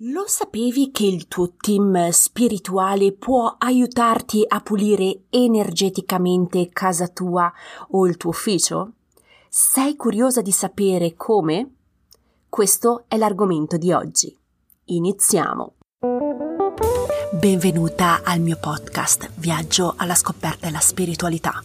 Lo sapevi che il tuo team spirituale può aiutarti a pulire energeticamente casa tua o il tuo ufficio? Sei curiosa di sapere come? Questo è l'argomento di oggi. Iniziamo! Benvenuta al mio podcast Viaggio alla scoperta della spiritualità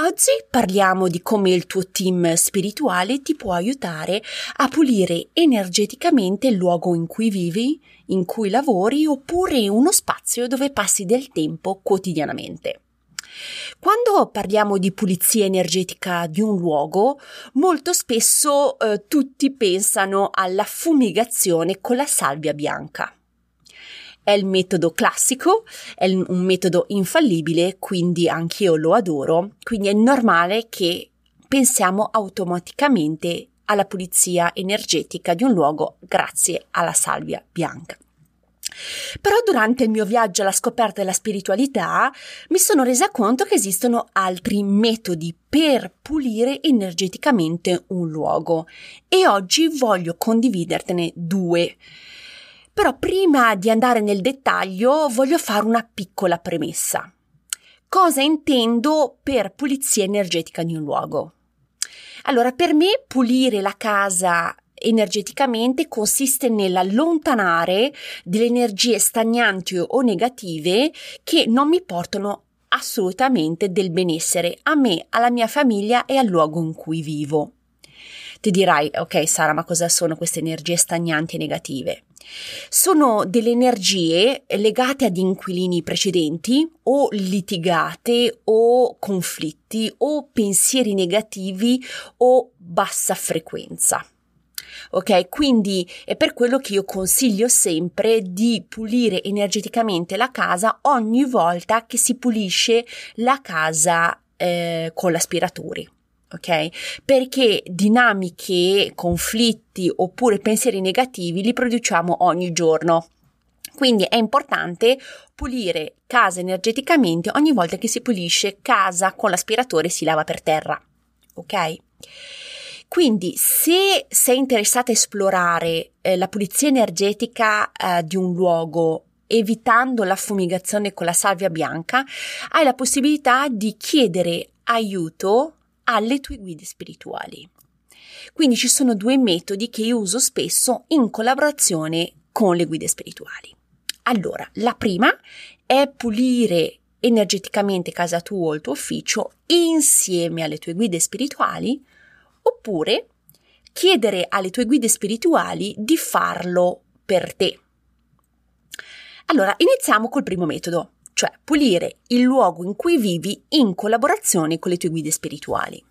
Oggi parliamo di come il tuo team spirituale ti può aiutare a pulire energeticamente il luogo in cui vivi, in cui lavori oppure uno spazio dove passi del tempo quotidianamente. Quando parliamo di pulizia energetica di un luogo, molto spesso eh, tutti pensano alla fumigazione con la salvia bianca. È il metodo classico, è un metodo infallibile, quindi anch'io lo adoro, quindi è normale che pensiamo automaticamente alla pulizia energetica di un luogo grazie alla salvia bianca. Però durante il mio viaggio alla scoperta della spiritualità mi sono resa conto che esistono altri metodi per pulire energeticamente un luogo e oggi voglio condividertene due. Però prima di andare nel dettaglio voglio fare una piccola premessa. Cosa intendo per pulizia energetica di un luogo? Allora, per me pulire la casa energeticamente consiste nell'allontanare delle energie stagnanti o negative che non mi portano assolutamente del benessere a me, alla mia famiglia e al luogo in cui vivo. Ti dirai, ok Sara, ma cosa sono queste energie stagnanti e negative? Sono delle energie legate ad inquilini precedenti o litigate o conflitti o pensieri negativi o bassa frequenza. Ok, quindi è per quello che io consiglio sempre di pulire energeticamente la casa ogni volta che si pulisce la casa eh, con l'aspiratore ok? Perché dinamiche, conflitti oppure pensieri negativi li produciamo ogni giorno. Quindi è importante pulire casa energeticamente ogni volta che si pulisce casa con l'aspiratore e si lava per terra, ok? Quindi, se sei interessata a esplorare eh, la pulizia energetica eh, di un luogo evitando la fumigazione con la salvia bianca, hai la possibilità di chiedere aiuto alle tue guide spirituali. Quindi ci sono due metodi che io uso spesso in collaborazione con le guide spirituali. Allora, la prima è pulire energeticamente casa tua o il tuo ufficio insieme alle tue guide spirituali, oppure chiedere alle tue guide spirituali di farlo per te. Allora, iniziamo col primo metodo, cioè pulire il luogo in cui vivi in collaborazione con le tue guide spirituali.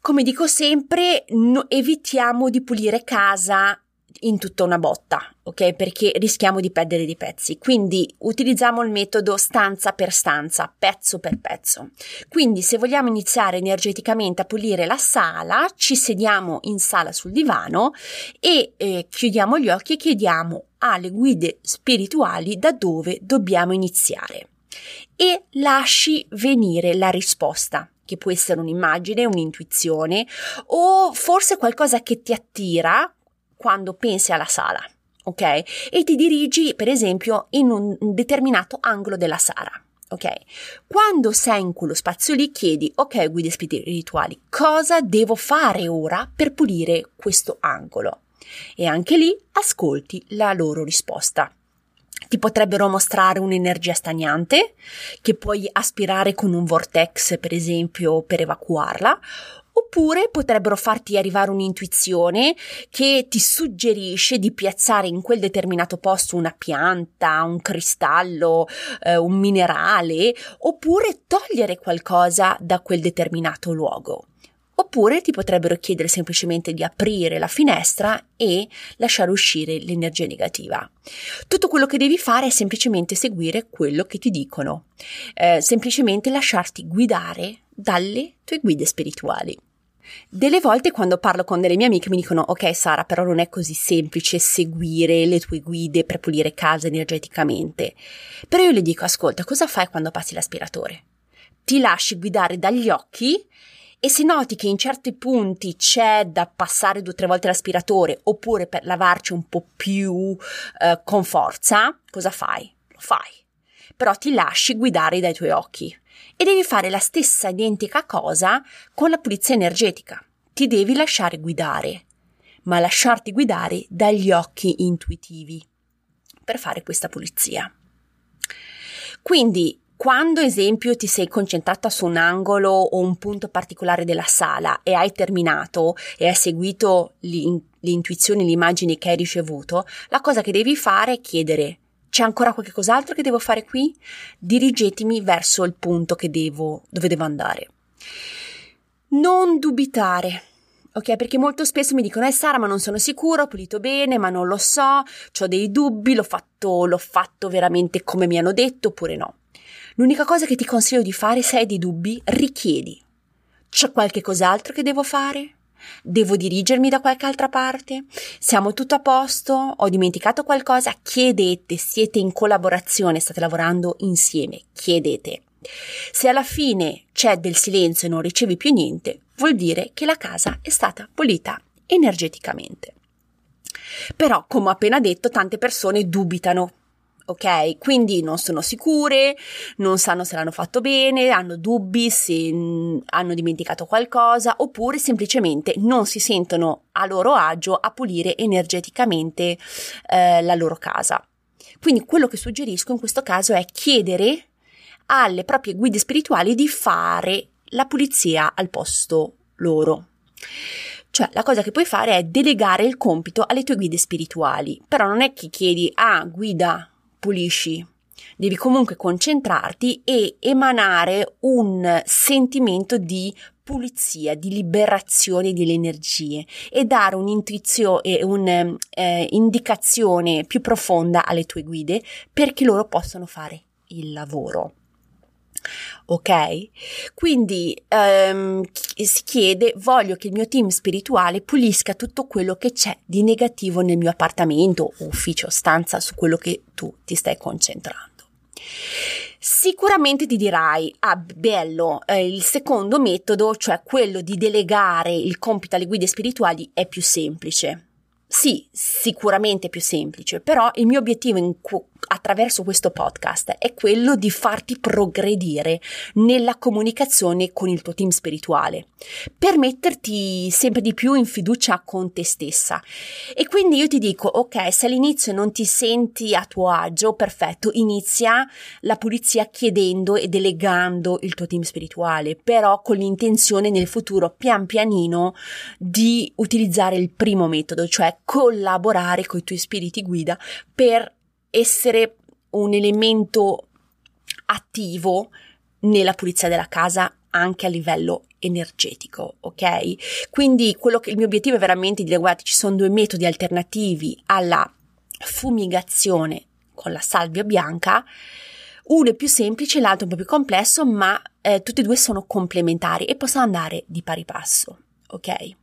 Come dico sempre, no, evitiamo di pulire casa in tutta una botta, ok? Perché rischiamo di perdere dei pezzi. Quindi utilizziamo il metodo stanza per stanza, pezzo per pezzo. Quindi se vogliamo iniziare energeticamente a pulire la sala, ci sediamo in sala sul divano e eh, chiudiamo gli occhi e chiediamo alle guide spirituali da dove dobbiamo iniziare e lasci venire la risposta che può essere un'immagine, un'intuizione o forse qualcosa che ti attira quando pensi alla sala, ok? E ti dirigi, per esempio, in un determinato angolo della sala. Ok? Quando sei in quello spazio lì chiedi, ok, guide spirituali, cosa devo fare ora per pulire questo angolo? E anche lì ascolti la loro risposta. Ti potrebbero mostrare un'energia stagnante che puoi aspirare con un vortex, per esempio, per evacuarla, oppure potrebbero farti arrivare un'intuizione che ti suggerisce di piazzare in quel determinato posto una pianta, un cristallo, eh, un minerale, oppure togliere qualcosa da quel determinato luogo. Oppure ti potrebbero chiedere semplicemente di aprire la finestra e lasciare uscire l'energia negativa. Tutto quello che devi fare è semplicemente seguire quello che ti dicono, eh, semplicemente lasciarti guidare dalle tue guide spirituali. Delle volte quando parlo con delle mie amiche mi dicono ok Sara però non è così semplice seguire le tue guide per pulire casa energeticamente. Però io le dico ascolta cosa fai quando passi l'aspiratore? Ti lasci guidare dagli occhi e se noti che in certi punti c'è da passare due o tre volte l'aspiratore oppure per lavarci un po' più eh, con forza, cosa fai? Lo fai. Però ti lasci guidare dai tuoi occhi e devi fare la stessa identica cosa con la pulizia energetica. Ti devi lasciare guidare, ma lasciarti guidare dagli occhi intuitivi per fare questa pulizia. Quindi quando, esempio, ti sei concentrata su un angolo o un punto particolare della sala e hai terminato e hai seguito le intuizioni, le immagini che hai ricevuto, la cosa che devi fare è chiedere c'è ancora qualche cos'altro che devo fare qui? Dirigetemi verso il punto devo, dove devo andare. Non dubitare. Ok, perché molto spesso mi dicono, eh Sara, ma non sono sicura, ho pulito bene, ma non lo so, ho dei dubbi, l'ho fatto, l'ho fatto veramente come mi hanno detto, oppure no. L'unica cosa che ti consiglio di fare se hai dei dubbi, richiedi. C'è qualche cos'altro che devo fare? Devo dirigermi da qualche altra parte? Siamo tutto a posto? Ho dimenticato qualcosa? Chiedete, siete in collaborazione, state lavorando insieme, chiedete. Se alla fine c'è del silenzio e non ricevi più niente, vuol dire che la casa è stata pulita energeticamente. Però, come ho appena detto, tante persone dubitano ok? Quindi non sono sicure, non sanno se l'hanno fatto bene, hanno dubbi se mm, hanno dimenticato qualcosa oppure semplicemente non si sentono a loro agio a pulire energeticamente eh, la loro casa. Quindi quello che suggerisco in questo caso è chiedere alle proprie guide spirituali di fare la pulizia al posto loro. Cioè, la cosa che puoi fare è delegare il compito alle tue guide spirituali. Però non è che chiedi, ah, guida, pulisci. Devi comunque concentrarti e emanare un sentimento di pulizia, di liberazione delle energie e dare un'intuizione e un'indicazione eh, più profonda alle tue guide perché loro possano fare il lavoro. Ok? Quindi um, si chiede, voglio che il mio team spirituale pulisca tutto quello che c'è di negativo nel mio appartamento, ufficio, stanza, su quello che tu ti stai concentrando. Sicuramente ti dirai, ah bello, eh, il secondo metodo, cioè quello di delegare il compito alle guide spirituali, è più semplice. Sì, sicuramente più semplice, però il mio obiettivo in, attraverso questo podcast è quello di farti progredire nella comunicazione con il tuo team spirituale, per metterti sempre di più in fiducia con te stessa. E quindi io ti dico, ok, se all'inizio non ti senti a tuo agio, perfetto, inizia la pulizia chiedendo e delegando il tuo team spirituale, però con l'intenzione nel futuro pian pianino di utilizzare il primo metodo, cioè collaborare con i tuoi spiriti guida per essere un elemento attivo nella pulizia della casa anche a livello energetico, ok? Quindi quello che il mio obiettivo è veramente di dire guarda, ci sono due metodi alternativi alla fumigazione con la salvia bianca. Uno è più semplice, l'altro è un po' più complesso, ma eh, tutti e due sono complementari e possono andare di pari passo, ok?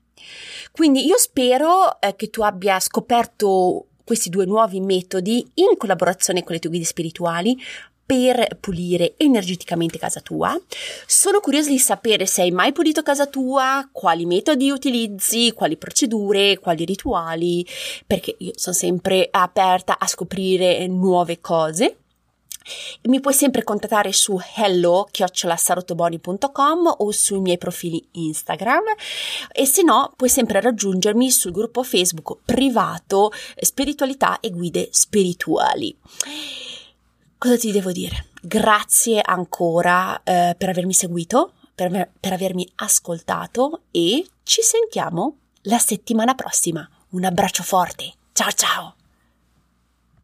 Quindi io spero eh, che tu abbia scoperto questi due nuovi metodi in collaborazione con le tue guide spirituali per pulire energeticamente casa tua. Sono curiosa di sapere se hai mai pulito casa tua, quali metodi utilizzi, quali procedure, quali rituali, perché io sono sempre aperta a scoprire nuove cose. Mi puoi sempre contattare su hello-sarotoboni.com o sui miei profili Instagram e se no puoi sempre raggiungermi sul gruppo Facebook privato Spiritualità e Guide Spirituali. Cosa ti devo dire? Grazie ancora eh, per avermi seguito, per, per avermi ascoltato e ci sentiamo la settimana prossima. Un abbraccio forte. Ciao ciao!